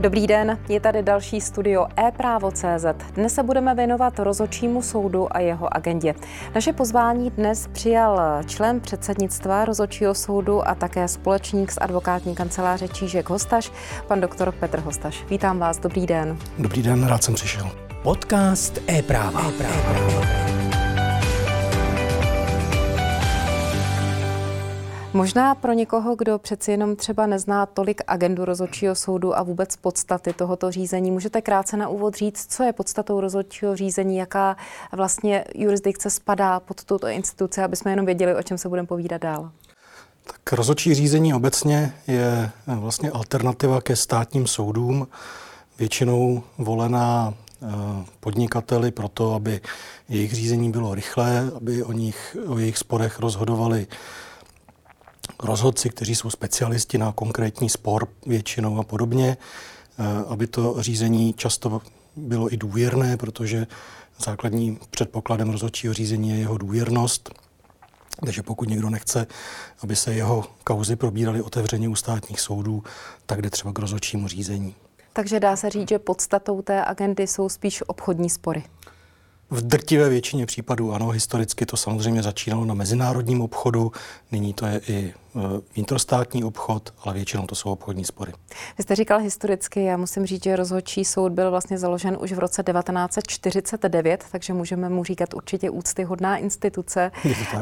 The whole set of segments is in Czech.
Dobrý den, je tady další studio e-právo.cz. Dnes se budeme věnovat rozočímu soudu a jeho agendě. Naše pozvání dnes přijal člen předsednictva rozočího soudu a také společník z advokátní kanceláře Čížek Hostaš, pan doktor Petr Hostaš. Vítám vás, dobrý den. Dobrý den, rád jsem přišel. Podcast e-práva. e-práva. Možná pro někoho, kdo přeci jenom třeba nezná tolik agendu rozhodčího soudu a vůbec podstaty tohoto řízení, můžete krátce na úvod říct, co je podstatou rozhodčího řízení, jaká vlastně jurisdikce spadá pod tuto instituci, aby jsme jenom věděli, o čem se budeme povídat dál. Tak rozhodčí řízení obecně je vlastně alternativa ke státním soudům, většinou volená eh, podnikateli proto, aby jejich řízení bylo rychlé, aby o, nich, o jejich sporech rozhodovali rozhodci, kteří jsou specialisti na konkrétní spor většinou a podobně, eh, aby to řízení často bylo i důvěrné, protože základním předpokladem rozhodčího řízení je jeho důvěrnost. Takže pokud někdo nechce, aby se jeho kauzy probíraly otevřeně u státních soudů, tak jde třeba k rozhodčímu řízení. Takže dá se říct, že podstatou té agendy jsou spíš obchodní spory. V drtivé většině případů ano, historicky to samozřejmě začínalo na mezinárodním obchodu, nyní to je i e, vnitrostátní obchod, ale většinou to jsou obchodní spory. Vy jste říkal historicky, já musím říct, že rozhodčí soud byl vlastně založen už v roce 1949, takže můžeme mu říkat určitě úctyhodná instituce.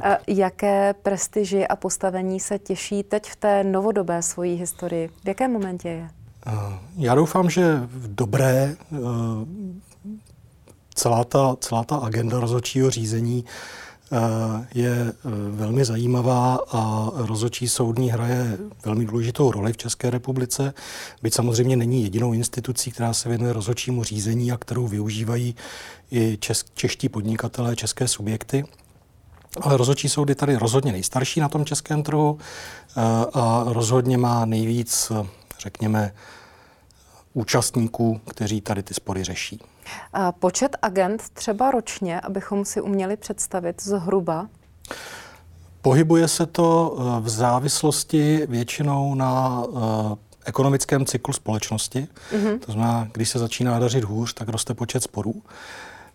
E, jaké prestiži a postavení se těší teď v té novodobé svojí historii? V jakém momentě je? E, já doufám, že v dobré celá ta, celá ta agenda rozhodčího řízení eh, je eh, velmi zajímavá a rozhodčí soudní hraje velmi důležitou roli v České republice, byť samozřejmě není jedinou institucí, která se věnuje rozhodčímu řízení a kterou využívají i čes, čeští podnikatelé, české subjekty. Ale rozhodčí soud je tady rozhodně nejstarší na tom českém trhu eh, a rozhodně má nejvíc, řekněme, účastníků, kteří tady ty spory řeší. A počet agent třeba ročně, abychom si uměli představit zhruba? Pohybuje se to eh, v závislosti většinou na uh, ekonomickém cyklu společnosti. Mm-hmm. To znamená, když se začíná dařit hůř, tak roste počet sporů.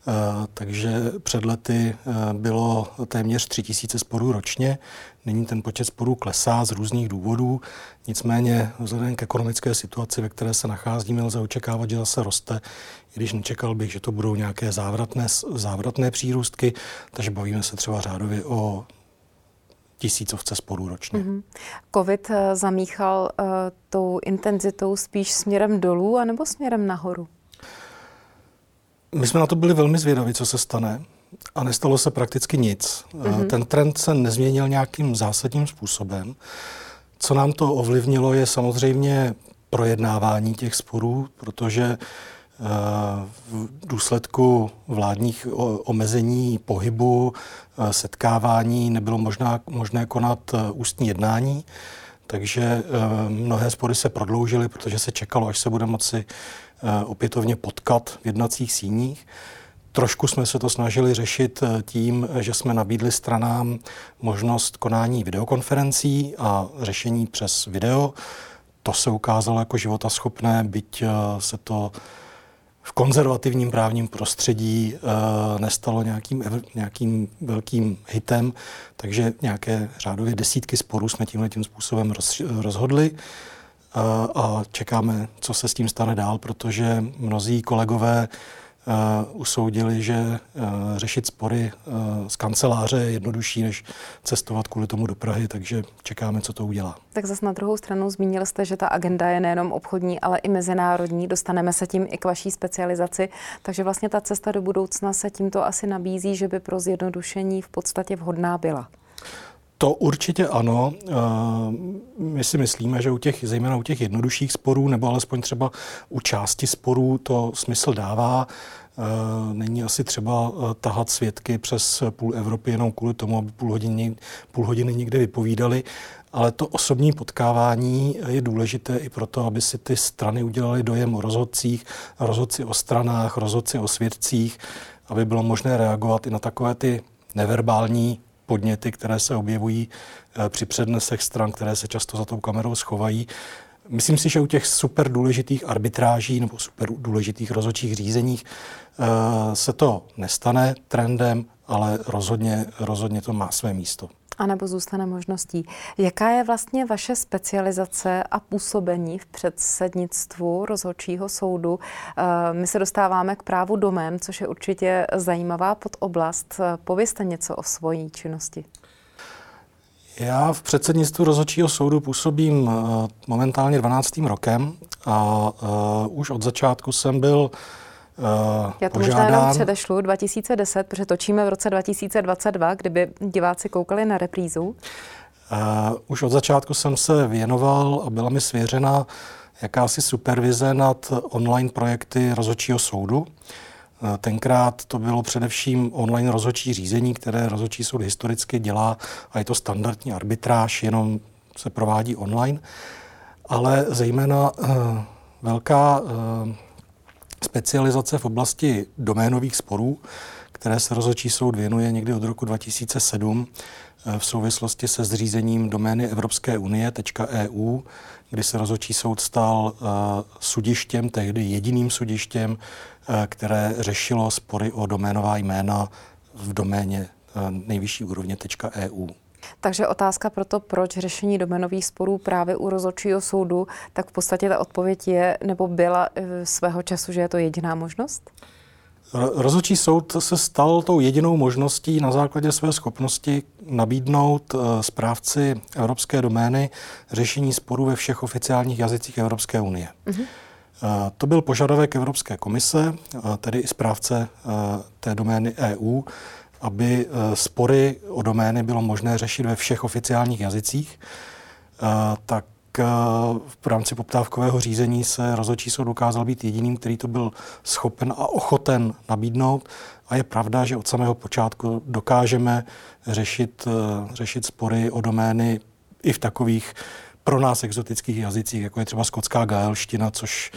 Eh, takže před lety eh, bylo téměř 3000 sporů ročně. Nyní ten počet sporů klesá z různých důvodů. Nicméně vzhledem k ekonomické situaci, ve které se nacházíme, lze očekávat, že zase roste, i když nečekal bych, že to budou nějaké závratné, závratné přírůstky, takže bavíme se třeba řádově o tisícovce sporů ročně. Mm-hmm. Covid eh, zamíchal uh, tou intenzitou spíš směrem dolů anebo směrem nahoru? My jsme na to byli velmi zvědaví, co se stane a nestalo se prakticky nic. Mm-hmm. Ten trend se nezměnil nějakým zásadním způsobem. Co nám to ovlivnilo, je samozřejmě projednávání těch sporů, protože eh, v důsledku vládních omezení pohybu, eh, setkávání nebylo možná, možné konat ústní jednání, takže mnohé spory se prodloužily, protože se čekalo, až se bude moci opětovně potkat v jednacích síních. Trošku jsme se to snažili řešit eh, tím, že jsme nabídli stranám možnost konání videokonferencí a řešení přes video. To se ukázalo jako životaschopné, byť eh, se to v konzervativním právním prostředí nestalo nějakým, nějakým velkým hitem, takže nějaké řádově desítky sporů jsme tímhle tím způsobem roz, rozhodli a čekáme, co se s tím stane dál, protože mnozí kolegové uh, usoudili, že uh, řešit spory uh, z kanceláře je jednodušší, než cestovat kvůli tomu do Prahy, takže čekáme, co to udělá. Tak zase na druhou stranu zmínil jste, že ta agenda je nejenom obchodní, ale i mezinárodní. Dostaneme se tím i k vaší specializaci, takže vlastně ta cesta do budoucna se tímto asi nabízí, že by pro zjednodušení v podstatě vhodná byla. To určitě ano. Eh, my si myslíme, že u těch, zejména u těch jednodušších sporů, nebo alespoň třeba u části sporů to smysl dává. Eh, není asi třeba eh, tahat svědky přes půl Evropy jenom kvůli tomu, aby půl hodiny, půl hodiny někde vypovídali, ale to osobní potkávání je důležité i proto, aby si ty strany udělali dojem o rozhodcích, rozhodci o stranách, rozhodci o svědcích, aby bylo možné reagovat i na takové ty neverbální podněty, které se objevují eh, při přednesech stran, které se často za tou kamerou schovají. Myslím si, že u těch super důležitých arbitráží nebo super důležitých rozhodčích řízeních se to nestane trendem, ale rozhodně, rozhodně to má své místo. A nebo zůstane možností. Jaká je vlastně vaše specializace a působení v předsednictvu rozhodčího soudu? Eh, my se dostáváme k právu domén, což je určitě zajímavá podoblast. Povězte něco o svojí činnosti. Já v předsednictvu rozhodčího soudu působím eh, momentálně 12. rokem a uh, už od začátku jsem byl Uh, Já to požádán. možná jenom předešlu 2010, protože točíme v roce 2022, kdyby diváci koukali na reprízu. Uh, už od začátku jsem se věnoval a byla mi svěřena jakási supervize nad online projekty rozhodčího soudu. Uh, tenkrát to bylo především online rozhodčí řízení, které rozhodčí soud historicky dělá a je to standardní arbitráž, jenom se provádí online. Ale zejména uh, velká uh, specializace v oblasti doménových sporů, které se rozhodčí soud věnuje někdy od roku 2007 eh, v souvislosti se zřízením domény Evropské unie .eu, kdy se rozhodčí soud stal uh, sudištěm, tehdy jediným sudištěm, uh, které řešilo spory o doménová jména v doméně nejvyšší úrovně .eu. Takže otázka pro to, proč řešení domenových sporů právě u rozhodčího soudu, tak v podstatě ta odpověď je, nebo byla eh, svého času, že je to jediná možnost? Rozhodčí soud se stal tou jedinou možností na základě své schopnosti nabídnout eh, správci evropské domény řešení sporů ve všech oficiálních jazycích Evropské unie. Mm-hmm. To byl požadavek Evropské komise, tedy i správce té domény EU, aby eh, spory o domény bylo možné řešit ve všech oficiálních jazycích, eh, tak eh, v rámci poptávkového řízení se rozhodčí soud dokázal být jediným, který to byl schopen a ochoten nabídnout. A je pravda, že od samého počátku dokážeme řešit, řešit spory o domény i v takových pro nás exotických jazycích, jako je třeba skotská gaelština, což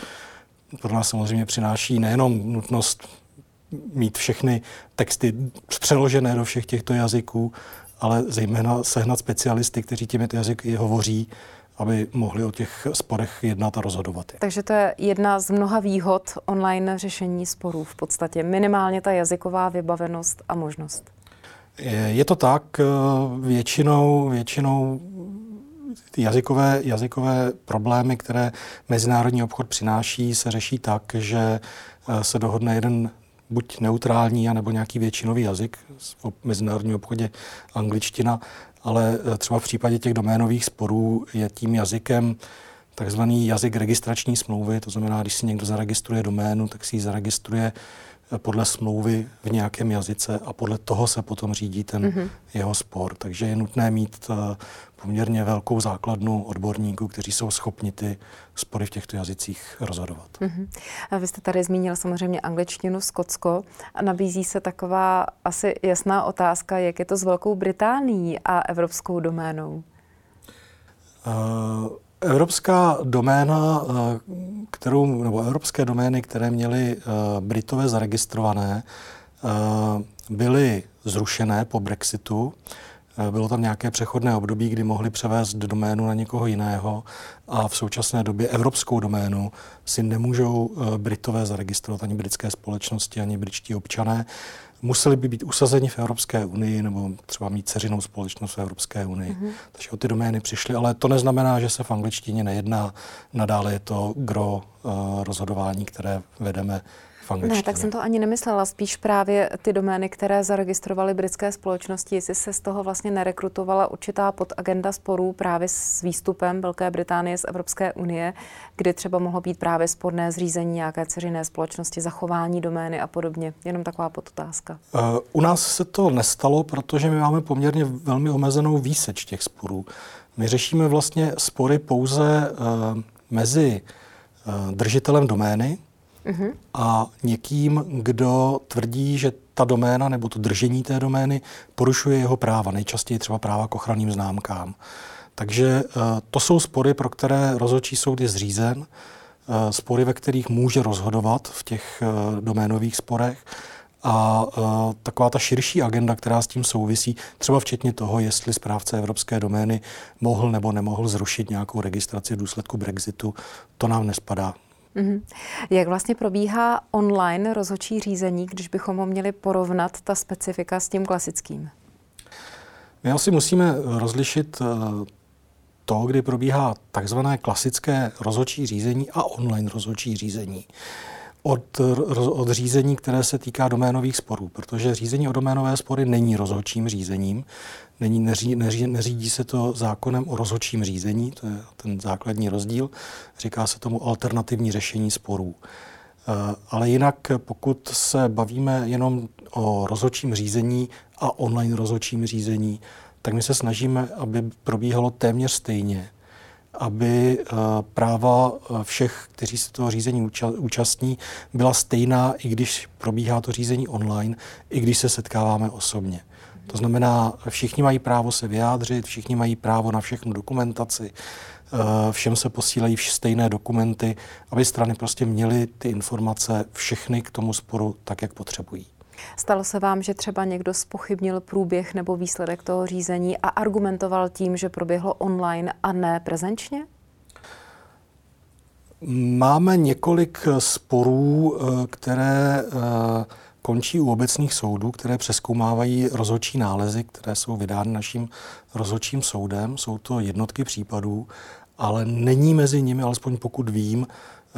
pro nás samozřejmě přináší nejenom nutnost mít všechny texty přeložené do všech těchto jazyků, ale zejména sehnat specialisty, kteří těmi jazyky hovoří, aby mohli o těch sporech jednat a rozhodovat. Takže to je jedna z mnoha výhod online řešení sporů v podstatě. Minimálně ta jazyková vybavenost a možnost. Je to tak, většinou, většinou jazykové, jazykové problémy, které mezinárodní obchod přináší, se řeší tak, že se dohodne jeden buď neutrální, nebo nějaký většinový jazyk, v mezinárodním obchodě angličtina, ale e, třeba v případě těch doménových sporů je tím jazykem takzvaný jazyk registrační smlouvy, to znamená, když si někdo zaregistruje doménu, tak si ji zaregistruje e, podle smlouvy v nějakém jazyce a podle toho se potom řídí ten mm-hmm. jeho spor. Takže je nutné mít e, poměrně velkou základnu odborníků, kteří jsou schopni ty spory v těchto jazycích rozhodovat. Mm-hmm. A vy jste tady zmínil samozřejmě angličtinu, Skotsko. A nabízí se taková asi jasná otázka, jak je to s Velkou Británií a evropskou doménou? Uh, Evropská doména, kterou, nebo evropské domény, které měly Britové zaregistrované, byly zrušené po Brexitu. Eh, bylo tam nějaké přechodné období, kdy mohli převést doménu na někoho jiného a v současné době evropskou doménu si nemůžou eh, Britové zaregistrovat ani britské společnosti, ani britští občané. Museli by být usazeni v Evropské unii nebo třeba mít ceřinou společnost v Evropské unii. Mm-hmm. Takže o ty domény přišly, ale to neznamená, že se v angličtině nejedná. Nadále je to gro uh, rozhodování, které vedeme v angličtině. Ne, tak jsem to ani nemyslela. Spíš právě ty domény, které zaregistrovaly britské společnosti, jestli se z toho vlastně nerekrutovala určitá podagenda sporů právě s výstupem Velké Británie z Evropské unie, kdy třeba mohlo být právě sporné zřízení nějaké ceřiné společnosti, zachování domény a podobně. Jenom taková podotázka. Uh, u nás se to nestalo, protože my máme poměrně velmi omezenou výseč těch sporů. My řešíme vlastně spory pouze uh, mezi uh, držitelem domény, uh-huh. a někým, kdo tvrdí, že ta doména nebo to držení té domény porušuje jeho práva, nejčastěji třeba práva k ochranným známkám. Takže uh, to jsou spory, pro které rozhodčí soud je zřízen, uh, spory, ve kterých může rozhodovat v těch uh, doménových sporech a taková ta širší agenda, která s tím souvisí, třeba včetně toho, jestli správce evropské domény mohl nebo nemohl zrušit nějakou registraci v důsledku Brexitu, to nám nespadá. Mm-hmm. Jak vlastně probíhá online rozhodčí řízení, když bychom ho měli porovnat ta specifika s tím klasickým? My asi musíme rozlišit uh, to, kdy probíhá takzvané klasické rozhodčí řízení a online rozhodčí řízení od, od řízení, které se týká doménových sporů, protože řízení o doménové spory není rozhodčím řízením, není, neří, neří, neřídí se to zákonem o rozhodčím řízení, to je ten základní rozdíl, říká se tomu alternativní řešení sporů. Eh, ale jinak, pokud se bavíme jenom o rozhodčím řízení a online rozhodčím řízení, tak my se snažíme, aby probíhalo téměř stejně, aby eh, práva eh, všech, kteří se toho řízení účastní, byla stejná, i když probíhá to řízení online, i když se setkáváme osobně. To znamená, všichni mají právo se vyjádřit, všichni mají právo na všechnu dokumentaci, eh, všem se posílají stejné dokumenty, aby strany prostě měly ty informace všechny k tomu sporu tak, jak potřebují. Stalo se vám, že třeba někdo spochybnil průběh nebo výsledek toho řízení a argumentoval tím, že proběhlo online a ne prezenčně? Máme několik sporů, eh, které eh, končí u obecných soudů, které přeskoumávají rozhodčí nálezy, které jsou vydány naším rozhodčím soudem. Jsou to jednotky případů, ale není mezi nimi, alespoň pokud vím,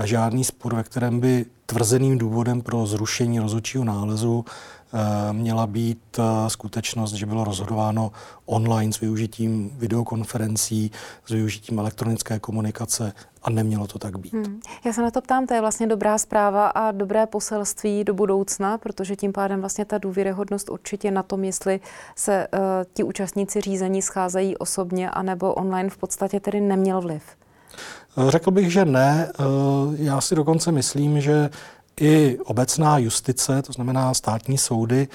žádný spor, ve kterém by tvrzeným důvodem pro zrušení rozhodčího nálezu eh, měla být eh, skutečnost, že bylo rozhodováno online s využitím videokonferencí, s využitím elektronické komunikace a nemělo to tak být. Hmm. Já se na to ptám, to je vlastně dobrá zpráva a dobré poselství do budoucna, protože tím pádem vlastně ta důvěryhodnost určitě na tom, jestli se uh, ti účastníci řízení scházejí osobně anebo online v podstatě tedy neměl vliv. Řekl bych, že ne. Eh, já si dokonce myslím, že i obecná justice, to znamená státní soudy,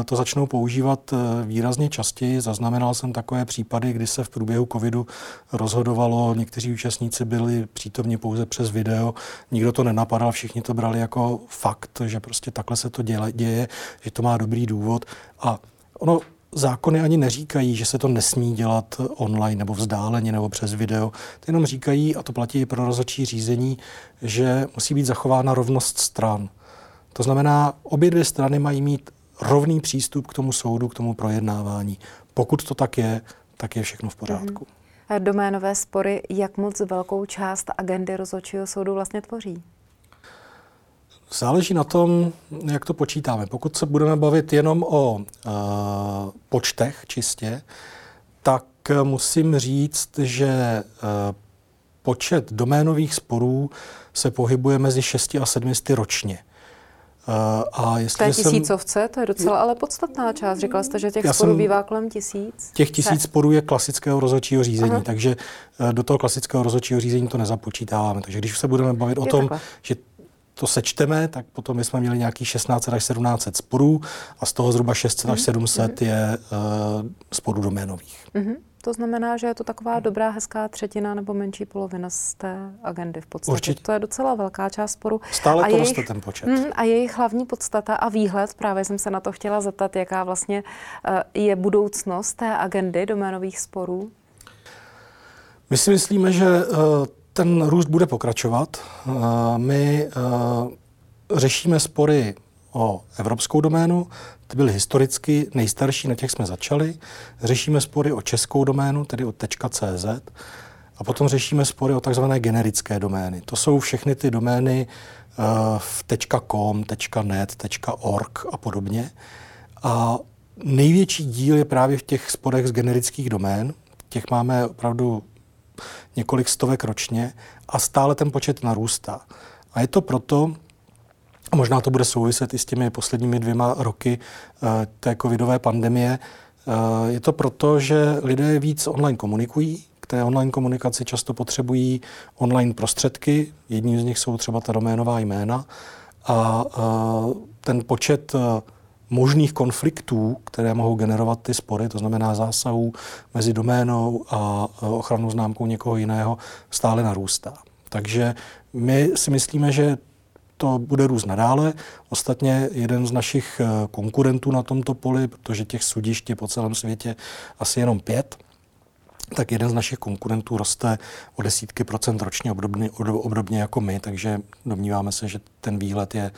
eh, to začnou používat eh, výrazně častěji. Zaznamenal jsem takové případy, kdy se v průběhu covidu rozhodovalo, někteří účastníci byli přítomni pouze přes video, nikdo to nenapadal, všichni to brali jako fakt, že prostě takhle se to děje že to má dobrý důvod. A ono zákony ani neříkají, že se to nesmí dělat online nebo vzdáleně nebo přes video. Ty jenom říkají, a to platí i pro rozhodčí řízení, že musí být zachována rovnost stran. To znamená, obě dvě strany mají mít rovný přístup k tomu soudu, k tomu projednávání. Pokud to tak je, tak je všechno v pořádku. Mm-hmm. Doménové spory, jak moc velkou část agendy rozhodčího soudu vlastně tvoří? Záleží na tom, jak to počítáme. Pokud se budeme bavit jenom o uh, počtech čistě, tak musím říct, že uh, počet doménových sporů se pohybuje mezi 6 a 700 ročně. Uh, a jestli té tisícovce, jsem, to je docela ale podstatná část. Říkal jste, že těch sporů bývá kolem tisíc? Těch tisíc sporů je klasického rozhodčího řízení, Aha. takže do toho klasického rozhodčího řízení to nezapočítáváme. Takže když se budeme bavit je o tom, takhle. že to sečteme, tak potom jsme měli nějakých 16 až 17 sporů a z toho zhruba 600 až 700 mm-hmm. je uh, sporů doménových. Mm-hmm. To znamená, že je to taková dobrá, hezká třetina nebo menší polovina z té agendy v podstatě. Určitě. To je docela velká část sporu. Stále a to roste ten počet. Mm, a jejich hlavní podstata a výhled, právě jsem se na to chtěla zeptat, jaká vlastně uh, je budoucnost té agendy doménových sporů? My si myslíme, že uh, ten růst bude pokračovat. My řešíme spory o evropskou doménu, ty byly historicky nejstarší, na těch jsme začali. Řešíme spory o českou doménu, tedy o .cz. A potom řešíme spory o takzvané generické domény. To jsou všechny ty domény v .com, .net, .org a podobně. A největší díl je právě v těch sporech z generických domén. Těch máme opravdu několik stovek ročně a stále ten počet narůstá. A je to proto, a možná to bude souviset i s těmi posledními dvěma roky uh, té covidové pandemie, uh, je to proto, že lidé víc online komunikují, k té online komunikaci často potřebují online prostředky, jedním z nich jsou třeba ta doménová jména a uh, ten počet možných konfliktů, které mohou generovat ty spory, to znamená zásahů mezi doménou a ochranou známkou někoho jiného, stále narůstá. Takže my si myslíme, že to bude růst nadále. Ostatně jeden z našich konkurentů na tomto poli, protože těch sudišť je po celém světě asi jenom pět, tak jeden z našich konkurentů roste o desítky procent ročně, obdobně, obdobně jako my, takže domníváme se, že ten výhled je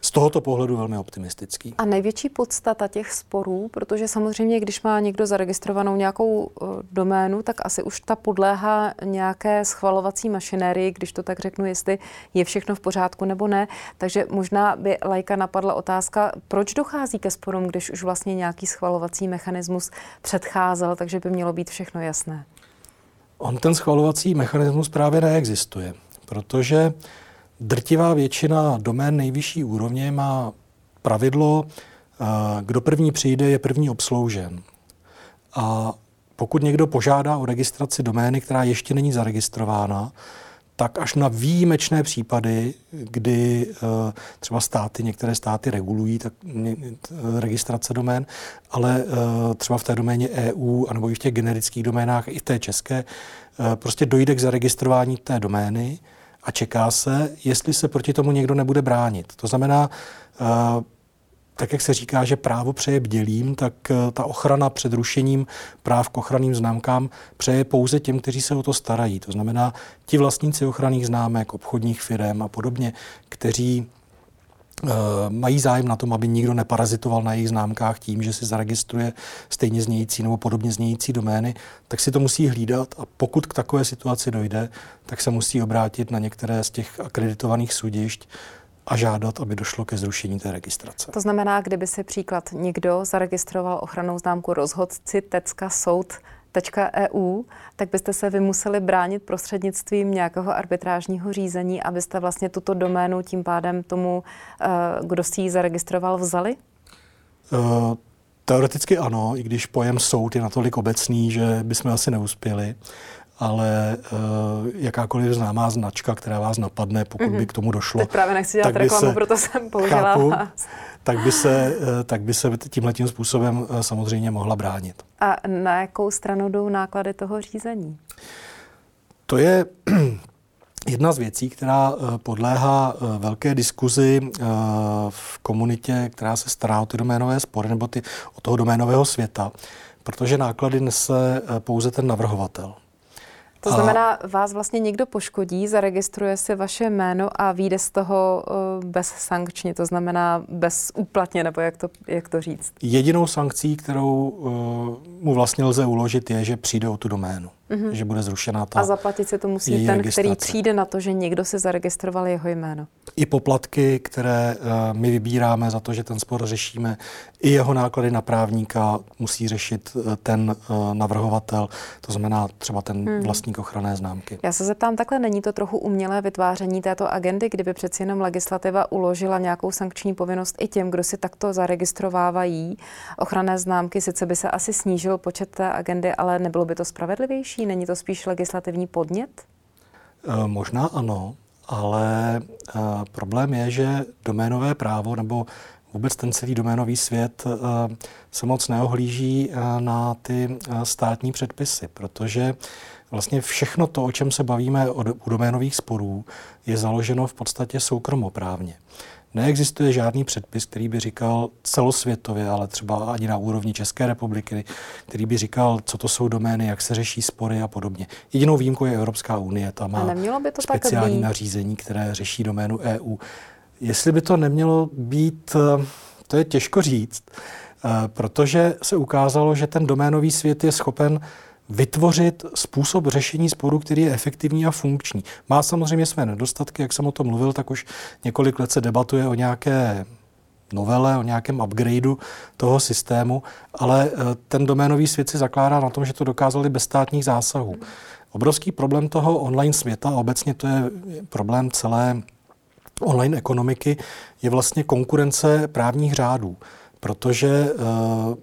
z tohoto pohledu velmi optimistický. A největší podstata těch sporů, protože samozřejmě, když má někdo zaregistrovanou nějakou uh, doménu, tak asi už ta podléhá nějaké schvalovací mašinérii, když to tak řeknu, jestli je všechno v pořádku nebo ne. Takže možná by lajka napadla otázka, proč dochází ke sporům, když už vlastně nějaký schvalovací mechanismus předcházel, takže by mělo být všechno jasné. On ten schvalovací mechanismus právě neexistuje, protože drtivá většina domén nejvyšší úrovně má pravidlo, eh, kdo první přijde, je první obsloužen. A pokud někdo požádá o registraci domény, která ještě není zaregistrována, tak až na výjimečné případy, kdy uh, třeba státy, některé státy regulují tak, registrace domén, ale třeba v té doméně EU, anebo i v těch generických doménách, i v té české, prostě dojde k zaregistrování té domény a čeká se, jestli se proti tomu někdo nebude bránit. To znamená, uh, tak jak se říká, že právo přeje bdělým, tak uh, ta ochrana před rušením práv k ochranným známkám přeje pouze těm, kteří se o to starají. To znamená, ti vlastníci ochranných známek, obchodních firm a podobně, kteří Eh, mají zájem na tom, aby nikdo neparazitoval na jejich známkách tím, že si zaregistruje stejně znějící nebo podobně znějící domény, tak si to musí hlídat a pokud k takové situaci dojde, tak se musí obrátit na některé z těch akreditovaných sudišť a žádat, aby došlo ke zrušení té registrace. To znamená, kdyby si příklad někdo zaregistroval ochranou známku rozhodci Tecka soud EU, tak byste se vy museli bránit prostřednictvím nějakého arbitrážního řízení, abyste vlastně tuto doménu tím pádem tomu, eh, kdo si ji zaregistroval, vzali? Uh, teoreticky ano, i když pojem soud je natolik obecný, že bychom asi neuspěli ale uh, jakákoliv známá značka, která vás napadne, pokud mm-hmm. by k tomu došlo. Teď právě nechci dělat reklamu, se, proto jsem použila chápu, tak by se, eh, tak by se tímhle tím způsobem eh, samozřejmě mohla bránit. A na jakou stranu jdou náklady toho řízení? To je jedna z věcí, která podléhá velké diskuzi v komunitě, která se stará o ty doménové spory nebo ty, o toho doménového světa, protože náklady nese pouze ten navrhovatel. To znamená, vás vlastně někdo poškodí, zaregistruje si vaše jméno a vyjde z toho uh, bez sankčně, to znamená bez úplatně, nebo jak to, jak to říct? Jedinou sankcí, kterou uh, mu vlastně lze uložit, je, že přijde o tu doménu mm-hmm. že bude zrušená ta A zaplatit si to musí ten, registrace. který přijde na to, že někdo si zaregistroval jeho jméno. I poplatky, které uh, my vybíráme za to, že ten spor řešíme, i jeho náklady na právníka musí řešit uh, ten uh, navrhovatel, to znamená třeba ten hmm. vlastník ochranné známky. Já se zeptám, takhle není to trochu umělé vytváření této agendy, kdyby přeci jenom legislativa uložila nějakou sankční povinnost i těm, kdo si takto zaregistrovávají ochranné známky, sice by se asi snížil počet té agendy, ale nebylo by to spravedlivější? Řeší? Není to spíš legislativní podnět? E, možná ano, ale e, problém je, že doménové právo nebo vůbec ten celý doménový svět e, se moc neohlíží na ty státní předpisy, protože vlastně všechno to, o čem se bavíme u doménových sporů, je založeno v podstatě soukromoprávně. Neexistuje žádný předpis, který by říkal celosvětově, ale třeba ani na úrovni České republiky, který by říkal, co to jsou domény, jak se řeší spory a podobně. Jedinou výjimkou je Evropská unie, ta má by to speciální nařízení, které řeší doménu EU. Jestli by to nemělo být, eh, to je těžko říct, eh, protože se ukázalo, že ten doménový svět je schopen vytvořit způsob řešení sporu, který je efektivní a funkční. Má samozřejmě své nedostatky, jak jsem o tom mluvil, tak už několik let se debatuje o nějaké novele, o nějakém upgradeu toho systému, ale eh, ten doménový svět si zakládá na tom, že to dokázali bez státních zásahů. Obrovský problém toho online světa, a obecně to je problém celé online ekonomiky, je vlastně konkurence právních řádů, protože uh,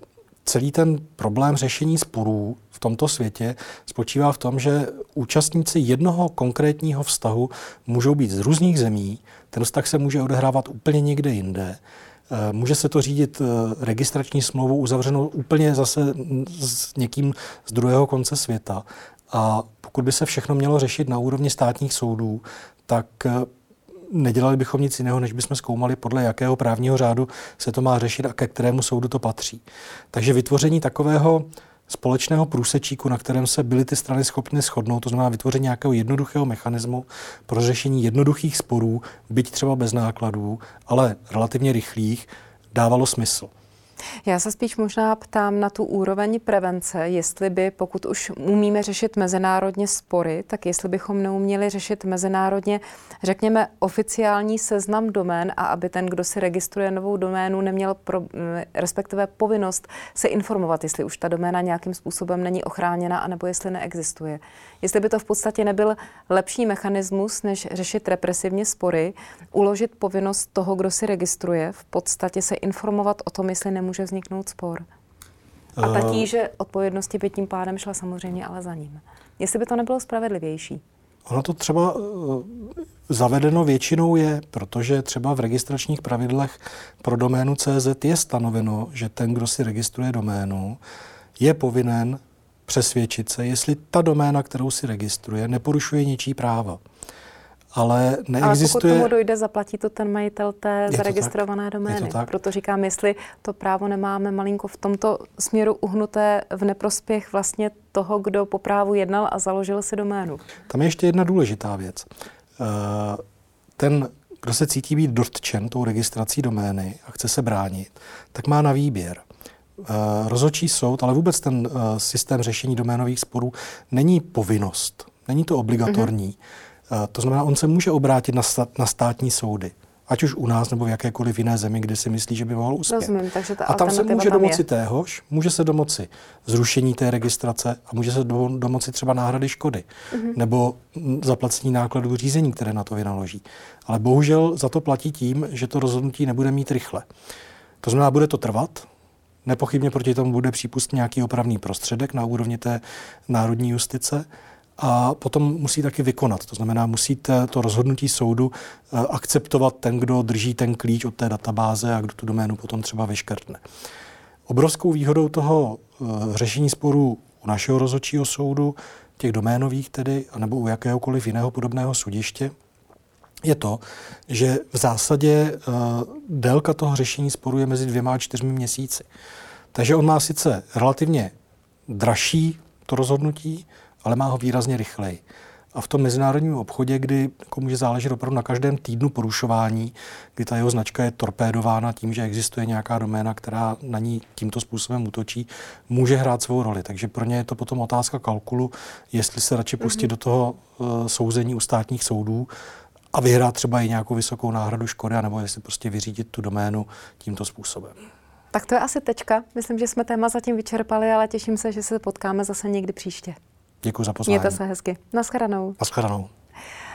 celý ten problém řešení sporů v tomto světě spočívá v tom, že účastníci jednoho konkrétního vztahu můžou být z různých zemí, ten vztah se může odehrávat úplně někde jinde, eh, Může se to řídit eh, registrační smlouvu uzavřenou úplně zase s někým z druhého konce světa. A pokud by se všechno mělo řešit na úrovni státních soudů, tak eh, nedělali bychom nic jiného, než bychom zkoumali, podle jakého právního řádu se to má řešit a ke kterému soudu to patří. Takže vytvoření takového společného průsečíku, na kterém se byly ty strany schopny shodnout, to znamená vytvoření nějakého jednoduchého mechanismu pro řešení jednoduchých sporů, byť třeba bez nákladů, ale relativně rychlých, dávalo smysl. Já se spíš možná ptám na tu úroveň prevence, jestli by, pokud už umíme řešit mezinárodně spory, tak jestli bychom neuměli řešit mezinárodně, řekněme, oficiální seznam domén a aby ten, kdo si registruje novou doménu, neměl pro, respektive povinnost se informovat, jestli už ta doména nějakým způsobem není ochráněna, anebo jestli neexistuje. Jestli by to v podstatě nebyl lepší mechanismus, než řešit represivně spory, uložit povinnost toho, kdo si registruje, v podstatě se informovat o tom, jestli nemůže vzniknout spor. A ta eh. tíže odpovědnosti by tím pádem šla samozřejmě ale za ním. Jestli by to nebylo spravedlivější. Ono to třeba uh, zavedeno většinou je, protože třeba v registračních pravidlech pro doménu CZ je stanoveno, že ten, kdo si registruje doménu, je povinen přesvědčit se, jestli ta doména, kterou si registruje, neporušuje něčí práva. Ale neexistuje... Ale pokud tomu dojde, zaplatí to ten majitel té je zaregistrované tak? domény. Proto říkám, jestli to právo nemáme malinko v tomto směru uhnuté v neprospěch vlastně toho, kdo po právu jednal a založil si doménu. Tam je ještě jedna důležitá věc. Eh, ten, kdo se cítí být dotčen tou registrací domény a chce se bránit, tak má na výběr. Eh, rozhodčí soud, ale vůbec ten eh, systém řešení doménových sporů není povinnost, není to obligatorní. Mm-hmm. To znamená, on se může obrátit na, na státní soudy ať už u nás nebo v jakékoliv jiné zemi, kde si myslí, že by mohl uspět. Rozumím, takže ta a tam se může tam domoci je. téhož, může se domoci zrušení té registrace a může se do, domoci třeba náhrady škody mm-hmm. nebo zaplacení nákladů řízení, které na to vynaloží. Ale bohužel za to platí tím, že to rozhodnutí nebude mít rychle. To znamená, bude to trvat, Nepochybně proti tomu bude přípustný nějaký opravný prostředek na úrovni té národní justice a potom musí taky vykonat. To znamená, musí to rozhodnutí soudu eh, akceptovat ten, kdo drží ten klíč od té databáze a kdo tu doménu potom třeba vyškrtne. Obrovskou výhodou toho eh, řešení sporů u našeho rozhodčího soudu, těch doménových tedy, nebo u jakéhokoliv jiného podobného sudiště, je to, že v zásadě uh, délka toho řešení sporu je mezi dvěma a čtyřmi měsíci. Takže on má sice relativně dražší to rozhodnutí, ale má ho výrazně rychleji. A v tom mezinárodním obchodě, kdy jako může záležet opravdu na každém týdnu porušování, kdy ta jeho značka je torpédována tím, že existuje nějaká doména, která na ní tímto způsobem útočí, může hrát svou roli. Takže pro ně je to potom otázka kalkulu, jestli se radši pustit mm-hmm. do toho uh, souzení u státních soudů, a vyhrát třeba i nějakou vysokou náhradu škody, nebo jestli prostě vyřídit tu doménu tímto způsobem. Tak to je asi tečka. Myslím, že jsme téma zatím vyčerpali, ale těším se, že se potkáme zase někdy příště. Děkuji za pozvání. Mějte se hezky. Naschledanou. Naschledanou.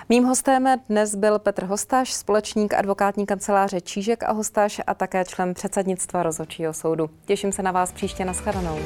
Mým hostem dnes byl Petr Hostaš, společník advokátní kanceláře Čížek a Hostaš a také člen předsednictva rozhodčího soudu. Těším se na vás příště. Naschledanou.